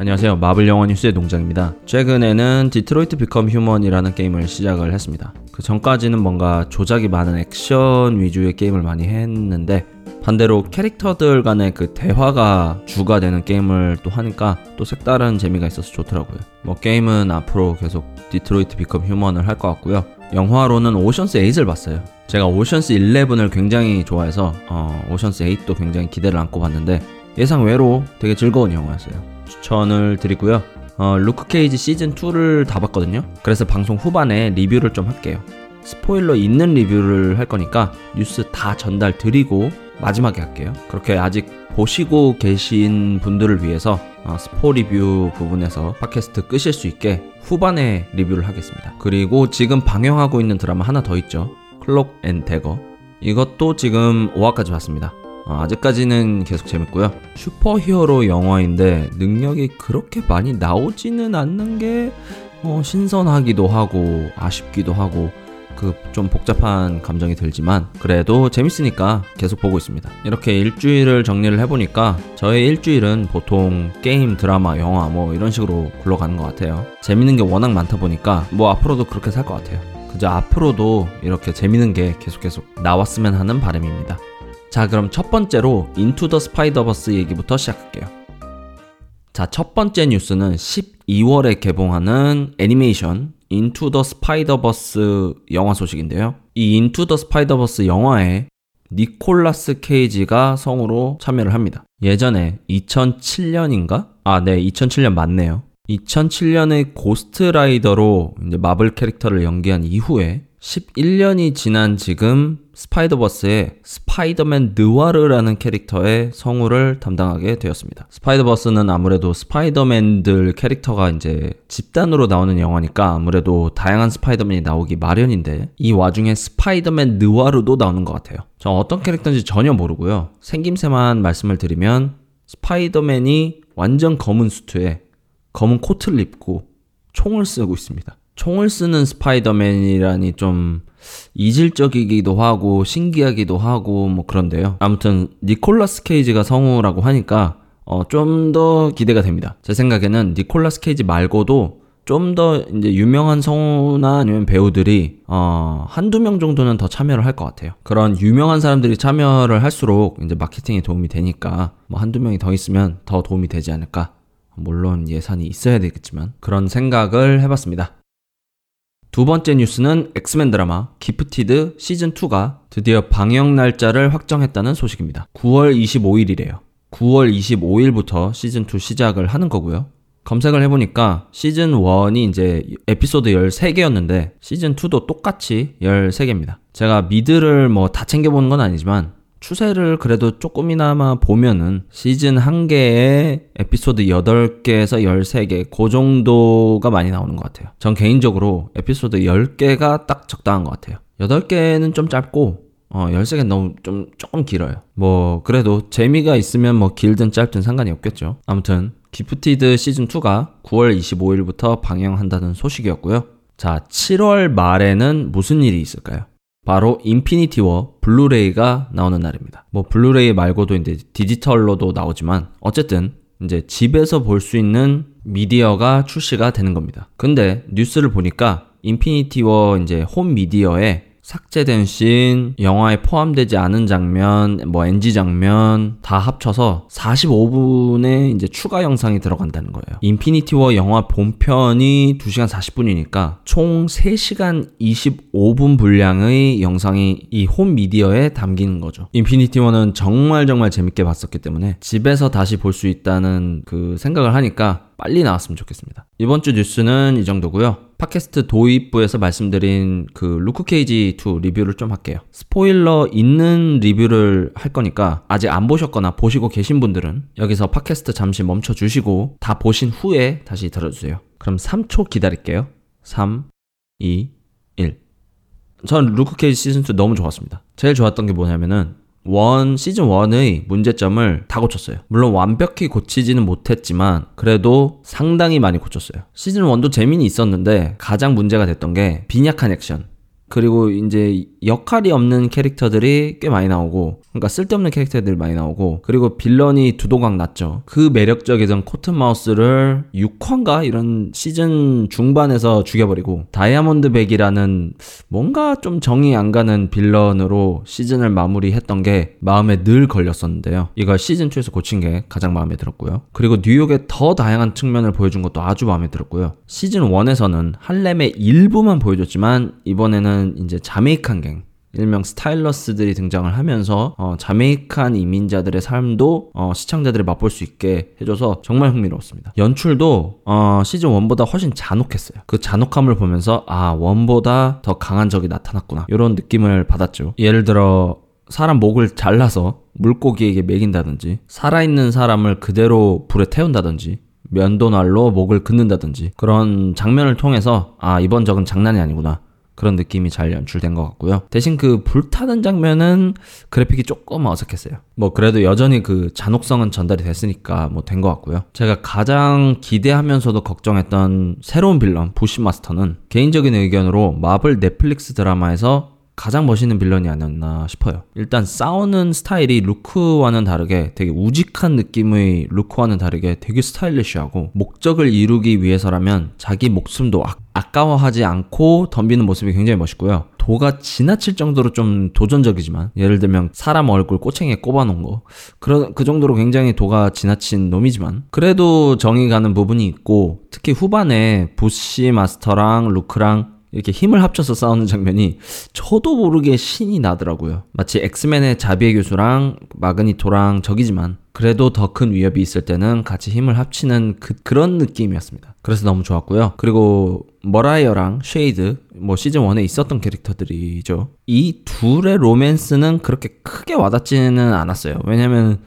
안녕하세요. 마블 영화 뉴스의 농장입니다. 최근에는 Detroit Become Human이라는 게임을 시작을 했습니다. 그 전까지는 뭔가 조작이 많은 액션 위주의 게임을 많이 했는데 반대로 캐릭터들 간의 그 대화가 주가 되는 게임을 또 하니까 또 색다른 재미가 있어서 좋더라고요. 뭐 게임은 앞으로 계속 Detroit Become Human을 할 것 같고요. 영화로는 Ocean's 8을 봤어요. 제가 Ocean's 11을 굉장히 좋아해서 어, Ocean's 8도 굉장히 기대를 안고 봤는데 예상 외로 되게 즐거운 영화였어요. 추천을 드리고요. 어, 루크 케이지 시즌 2를 다 봤거든요. 그래서 방송 후반에 리뷰를 좀 할게요. 스포일러 있는 리뷰를 할 거니까 뉴스 다 전달 드리고 마지막에 할게요. 그렇게 아직 보시고 계신 분들을 위해서 어, 스포 리뷰 부분에서 팟캐스트 끄실 수 있게 후반에 리뷰를 하겠습니다. 그리고 지금 방영하고 있는 드라마 하나 더 있죠. Cloak and Dagger. 이것도 지금 5화까지 봤습니다. 어, 아직까지는 계속 재밌고요. 슈퍼히어로 영화인데 능력이 그렇게 많이 나오지는 않는 게 어, 신선하기도 하고 아쉽기도 하고 그 좀 복잡한 감정이 들지만 그래도 재밌으니까 계속 보고 있습니다. 이렇게 일주일을 정리를 해보니까 저의 일주일은 보통 게임, 드라마, 영화 뭐 이런 식으로 굴러가는 것 같아요. 재밌는 게 워낙 많다 보니까 뭐 앞으로도 그렇게 살 것 같아요. 그저 앞으로도 이렇게 재밌는 게 계속 계속 나왔으면 하는 바람입니다. 자, 그럼 첫 번째로 Into the Spider-Verse 얘기부터 시작할게요. 자, 첫 번째 뉴스는 12월에 개봉하는 애니메이션 Into the Spider-Verse 영화 소식인데요. 이 Into the Spider-Verse 영화에 니콜라스 케이지가 성우로 참여를 합니다. 예전에 2007년인가? 아, 네, 2007년 맞네요. 2007년의 고스트라이더로 마블 캐릭터를 연기한 이후에 11년이 지난 지금 스파이더버스의 스파이더맨 느와르라는 캐릭터의 성우를 담당하게 되었습니다. 스파이더버스는 아무래도 스파이더맨들 캐릭터가 이제 집단으로 나오는 영화니까 아무래도 다양한 스파이더맨이 나오기 마련인데 이 와중에 스파이더맨 느와르도 나오는 것 같아요. 저 어떤 캐릭터인지 전혀 모르고요. 생김새만 말씀을 드리면 스파이더맨이 완전 검은 수트에 검은 코트를 입고 총을 쓰고 있습니다. 총을 쓰는 스파이더맨이라니 좀 이질적이기도 하고 신기하기도 하고 뭐 그런데요. 아무튼 니콜라스 케이지가 성우라고 하니까 어, 좀 더 기대가 됩니다. 제 생각에는 니콜라스 케이지 말고도 좀 더 이제 유명한 성우나 아니면 배우들이 어, 한두 명 정도는 더 참여를 할 것 같아요. 그런 유명한 사람들이 참여를 할수록 이제 마케팅에 도움이 되니까 뭐 한두 명이 더 있으면 더 도움이 되지 않을까. 물론 예산이 있어야 되겠지만 그런 생각을 해봤습니다. 두 번째 뉴스는 엑스맨 드라마 기프티드 시즌2가 드디어 방영 날짜를 확정했다는 소식입니다. 9월 25일이래요. 9월 25일부터 시즌2 시작을 하는 거고요. 검색을 해보니까 시즌1이 이제 에피소드 13개였는데 시즌2도 똑같이 13개입니다. 제가 미드를 뭐 다 챙겨보는 건 아니지만 추세를 그래도 조금이나마 보면은 시즌 1개에 에피소드 8개에서 13개, 그 정도가 많이 나오는 것 같아요. 전 개인적으로 에피소드 10개가 딱 적당한 것 같아요. 8개는 좀 짧고, 어, 13개는 너무 좀, 조금 길어요. 뭐, 그래도 재미가 있으면 뭐 길든 짧든 상관이 없겠죠. 아무튼, 기프티드 시즌2가 9월 25일부터 방영한다는 소식이었고요. 자, 7월 말에는 무슨 일이 있을까요? 바로 인피니티 워 블루레이가 나오는 날입니다. 뭐 블루레이 말고도 이제 디지털로도 나오지만 어쨌든 이제 집에서 볼 수 있는 미디어가 출시가 되는 겁니다. 근데 뉴스를 보니까 인피니티 워 이제 홈 미디어에 삭제된 씬, 영화에 포함되지 않은 장면, 뭐 NG 장면 다 합쳐서 45분의 이제 추가 영상이 들어간다는 거예요. 인피니티 워 영화 본편이 2시간 40분이니까 총 3시간 25분 분량의 영상이 이 홈 미디어에 담기는 거죠. 인피니티 워는 정말 정말 재밌게 봤었기 때문에 집에서 다시 볼 수 있다는 그 생각을 하니까 빨리 나왔으면 좋겠습니다. 이번 주 뉴스는 이 정도고요. 팟캐스트 도입부에서 말씀드린 그 루크 케이지 2 리뷰를 좀 할게요. 스포일러 있는 리뷰를 할 거니까 아직 안 보셨거나 보시고 계신 분들은 여기서 팟캐스트 잠시 멈춰 주시고 다 보신 후에 다시 들어주세요. 그럼 3초 기다릴게요. 3, 2, 1. 전 루크 케이지 시즌2 너무 좋았습니다. 제일 좋았던 게 뭐냐면은 원 시즌 1의 문제점을 다 고쳤어요. 물론 완벽히 고치지는 못했지만 그래도 상당히 많이 고쳤어요. 시즌 1도 재미는 있었는데 가장 문제가 됐던 게 빈약한 액션. 그리고 이제 역할이 없는 캐릭터들이 꽤 많이 나오고 그러니까 쓸데없는 캐릭터들이 많이 나오고 그리고 빌런이 두 동강 났죠. 그 매력적이던 코튼마우스를 6화인가? 이런 시즌 중반에서 죽여버리고 다이아몬드 백이라는 뭔가 좀 정이 안 가는 빌런으로 시즌을 마무리했던 게 마음에 늘 걸렸었는데요. 이걸 시즌 2에서 고친 게 가장 마음에 들었고요. 그리고 뉴욕의 더 다양한 측면을 보여준 것도 아주 마음에 들었고요. 시즌 1에서는 할렘의 일부만 보여줬지만 이번에는 이제 자메이칸 갱 일명 스타일러스들이 등장을 하면서 어, 자메이칸 이민자들의 삶도 어, 시청자들이 맛볼 수 있게 해줘서 정말 흥미로웠습니다. 연출도 어, 시즌 1보다 훨씬 잔혹했어요. 그 잔혹함을 보면서 아 원보다 더 강한 적이 나타났구나 이런 느낌을 받았죠. 예를 들어 사람 목을 잘라서 물고기에게 먹인다든지 살아있는 사람을 그대로 불에 태운다든지 면도날로 목을 긋는다든지 그런 장면을 통해서 아 이번 적은 장난이 아니구나 그런 느낌이 잘 연출된 것 같고요. 대신 그 불타는 장면은 그래픽이 조금 어색했어요. 뭐 그래도 여전히 그 잔혹성은 전달이 됐으니까 뭐 된 것 같고요. 제가 가장 기대하면서도 걱정했던 새로운 빌런 부시 마스터는 개인적인 의견으로 마블 넷플릭스 드라마에서 가장 멋있는 빌런이 아니었나 싶어요. 일단 싸우는 스타일이 루크와는 다르게 되게 우직한 느낌의 루크와는 다르게 되게 스타일리쉬하고 목적을 이루기 위해서라면 자기 목숨도 아, 아까워하지 않고 덤비는 모습이 굉장히 멋있고요. 도가 지나칠 정도로 좀 도전적이지만 예를 들면 사람 얼굴 꼬챙이에 꼽아놓은 거 그런 그 정도로 굉장히 도가 지나친 놈이지만 그래도 정이 가는 부분이 있고 특히 후반에 부시 마스터랑 루크랑 이렇게 힘을 합쳐서 싸우는 장면이 저도 모르게 신이 나더라고요. 마치 엑스맨의 자비에 교수랑 매그니토랑 적이지만 그래도 더 큰 위협이 있을 때는 같이 힘을 합치는 그, 그런 느낌이었습니다. 그래서 너무 좋았고요. 그리고 머라이어랑 쉐이드 뭐 시즌 1에 있었던 캐릭터들이죠. 이 둘의 로맨스는 그렇게 크게 와닿지는 않았어요. 왜냐면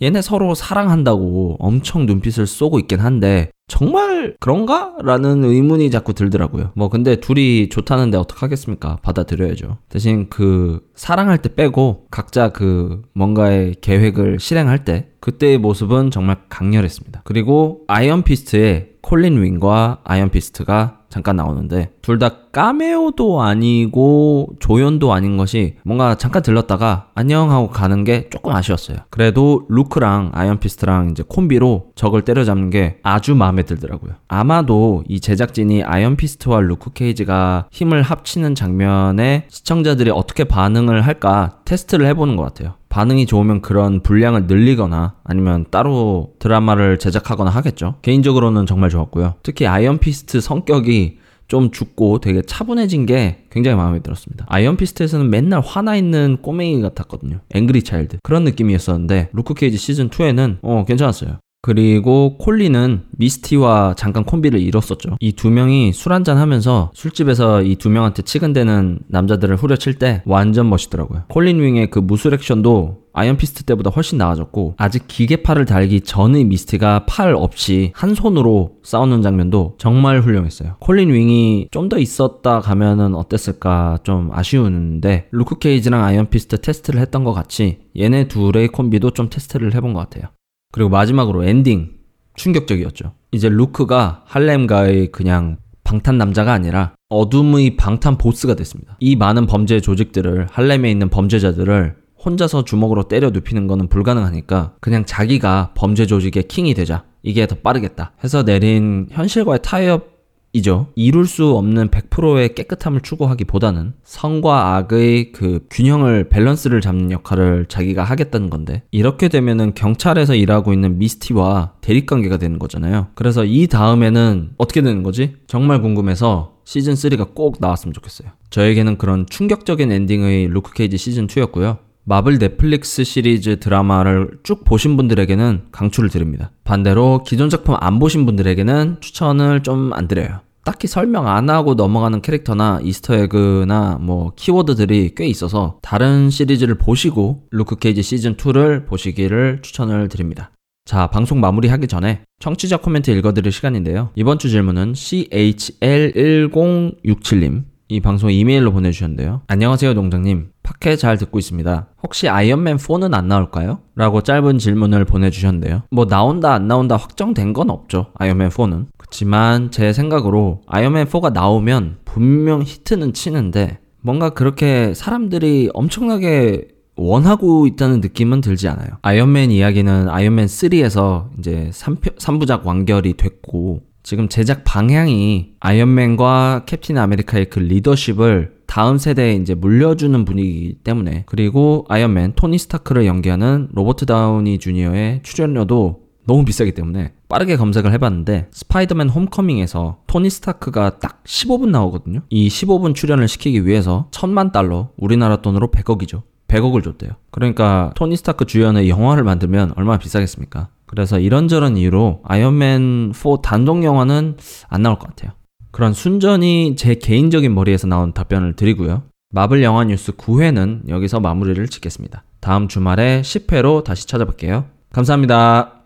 얘네 서로 사랑한다고 엄청 눈빛을 쏘고 있긴 한데 정말 그런가? 라는 의문이 자꾸 들더라고요. 뭐 근데 둘이 좋다는데 어떡하겠습니까? 받아들여야죠. 대신 그 사랑할 때 빼고 각자 그 뭔가의 계획을 실행할 때 그때의 모습은 정말 강렬했습니다. 그리고 아이언 피스트의 콜린 윙과 아이언 피스트가 잠깐 나오는데 둘 다 까메오도 아니고 조연도 아닌 것이 뭔가 잠깐 들렀다가 안녕 하고 가는 게 조금 아쉬웠어요. 그래도 루크랑 아이언 피스트랑 이제 콤비로 적을 때려잡는 게 아주 마음에 들더라고요. 아마도 이 제작진이 아이언 피스트와 루크 케이지가 힘을 합치는 장면에 시청자들이 어떻게 반응을 할까 테스트를 해보는 것 같아요. 반응이 좋으면 그런 분량을 늘리거나 아니면 따로 드라마를 제작하거나 하겠죠. 개인적으로는 정말 좋았고요. 특히 아이언 피스트 성격이 좀 죽고 되게 차분해진 게 굉장히 마음에 들었습니다. 아이언 피스트에서는 맨날 화나 있는 꼬맹이 같았거든요. angry child. 그런 느낌이었었는데 루크 케이지 시즌 2에는 어 괜찮았어요. 그리고 콜린은 미스티와 잠깐 콤비를 이뤘었죠. 이 두 명이 술 한잔 하면서 술집에서 이 두 명한테 치근대는 남자들을 후려칠 때 완전 멋있더라고요. 콜린 윙의 그 무술 액션도 아이언 피스트 때보다 훨씬 나아졌고 아직 기계팔을 달기 전의 미스티가 팔 없이 한 손으로 싸우는 장면도 정말 훌륭했어요. 콜린 윙이 좀 더 있었다 가면은 어땠을까 좀 아쉬운데 루크 케이지랑 아이언 피스트 테스트를 했던 것 같이 얘네 둘의 콤비도 좀 테스트를 해본 것 같아요. 그리고 마지막으로 엔딩 충격적이었죠. 이제 루크가 할렘가의 그냥 방탄 남자가 아니라 어둠의 방탄 보스가 됐습니다. 이 많은 범죄 조직들을 할렘에 있는 범죄자들을 혼자서 주먹으로 때려 눕히는 거는 불가능하니까 그냥 자기가 범죄 조직의 킹이 되자. 이게 더 빠르겠다. 해서 내린 현실과의 타협 이죠. 이룰 수 없는 100%의 깨끗함을 추구하기보다는 선과 악의 그 균형을 밸런스를 잡는 역할을 자기가 하겠다는 건데 이렇게 되면은 경찰에서 일하고 있는 미스티와 대립 관계가 되는 거잖아요. 그래서 이 다음에는 어떻게 되는 거지? 정말 궁금해서 시즌 3가 꼭 나왔으면 좋겠어요. 저에게는 그런 충격적인 엔딩의 루크 케이지 시즌 2였고요. 마블 넷플릭스 시리즈 드라마를 쭉 보신 분들에게는 강추를 드립니다. 반대로 기존 작품 안 보신 분들에게는 추천을 좀 안 드려요. 딱히 설명 안 하고 넘어가는 캐릭터나 Easter egg나 뭐 키워드들이 꽤 있어서 다른 시리즈를 보시고 루크 케이지 시즌 2를 보시기를 추천을 드립니다. 자, 방송 마무리하기 전에 청취자 코멘트 읽어드릴 시간인데요. 이번 주 질문은 CHL1067님. 이 방송 이메일로 보내주셨는데요. 안녕하세요, 농장님. 팟캐 잘 듣고 있습니다. 혹시 아이언맨 4는 안 나올까요? 라고 짧은 질문을 보내주셨는데요. 뭐 나온다 안 나온다 확정된 건 없죠. 아이언맨 4는. 그렇지만 제 생각으로 아이언맨 4가 나오면 분명 히트는 치는데 뭔가 그렇게 사람들이 엄청나게 원하고 있다는 느낌은 들지 않아요. 아이언맨 이야기는 아이언맨 3에서 이제 3표, 3부작 완결이 됐고 지금 제작 방향이 아이언맨과 캡틴 아메리카의 그 리더십을 다음 세대에 이제 물려주는 분위기이기 때문에 그리고 아이언맨 토니 스타크를 연기하는 로버트 다우니 주니어의 출연료도 너무 비싸기 때문에 빠르게 검색을 해봤는데 스파이더맨 홈커밍에서 토니 스타크가 딱 15분 나오거든요. 이 15분 출연을 시키기 위해서 천만 달러, 우리나라 돈으로 100억이죠. 100억을 줬대요. 그러니까 토니 스타크 주연의 영화를 만들면 얼마나 비싸겠습니까? 그래서 이런저런 이유로 아이언맨 4 단독 영화는 안 나올 것 같아요. 그런 순전히 제 개인적인 머리에서 나온 답변을 드리고요. 마블 영화 뉴스 9회는 여기서 마무리를 짓겠습니다. 다음 주말에 10회로 다시 찾아뵐게요. 감사합니다.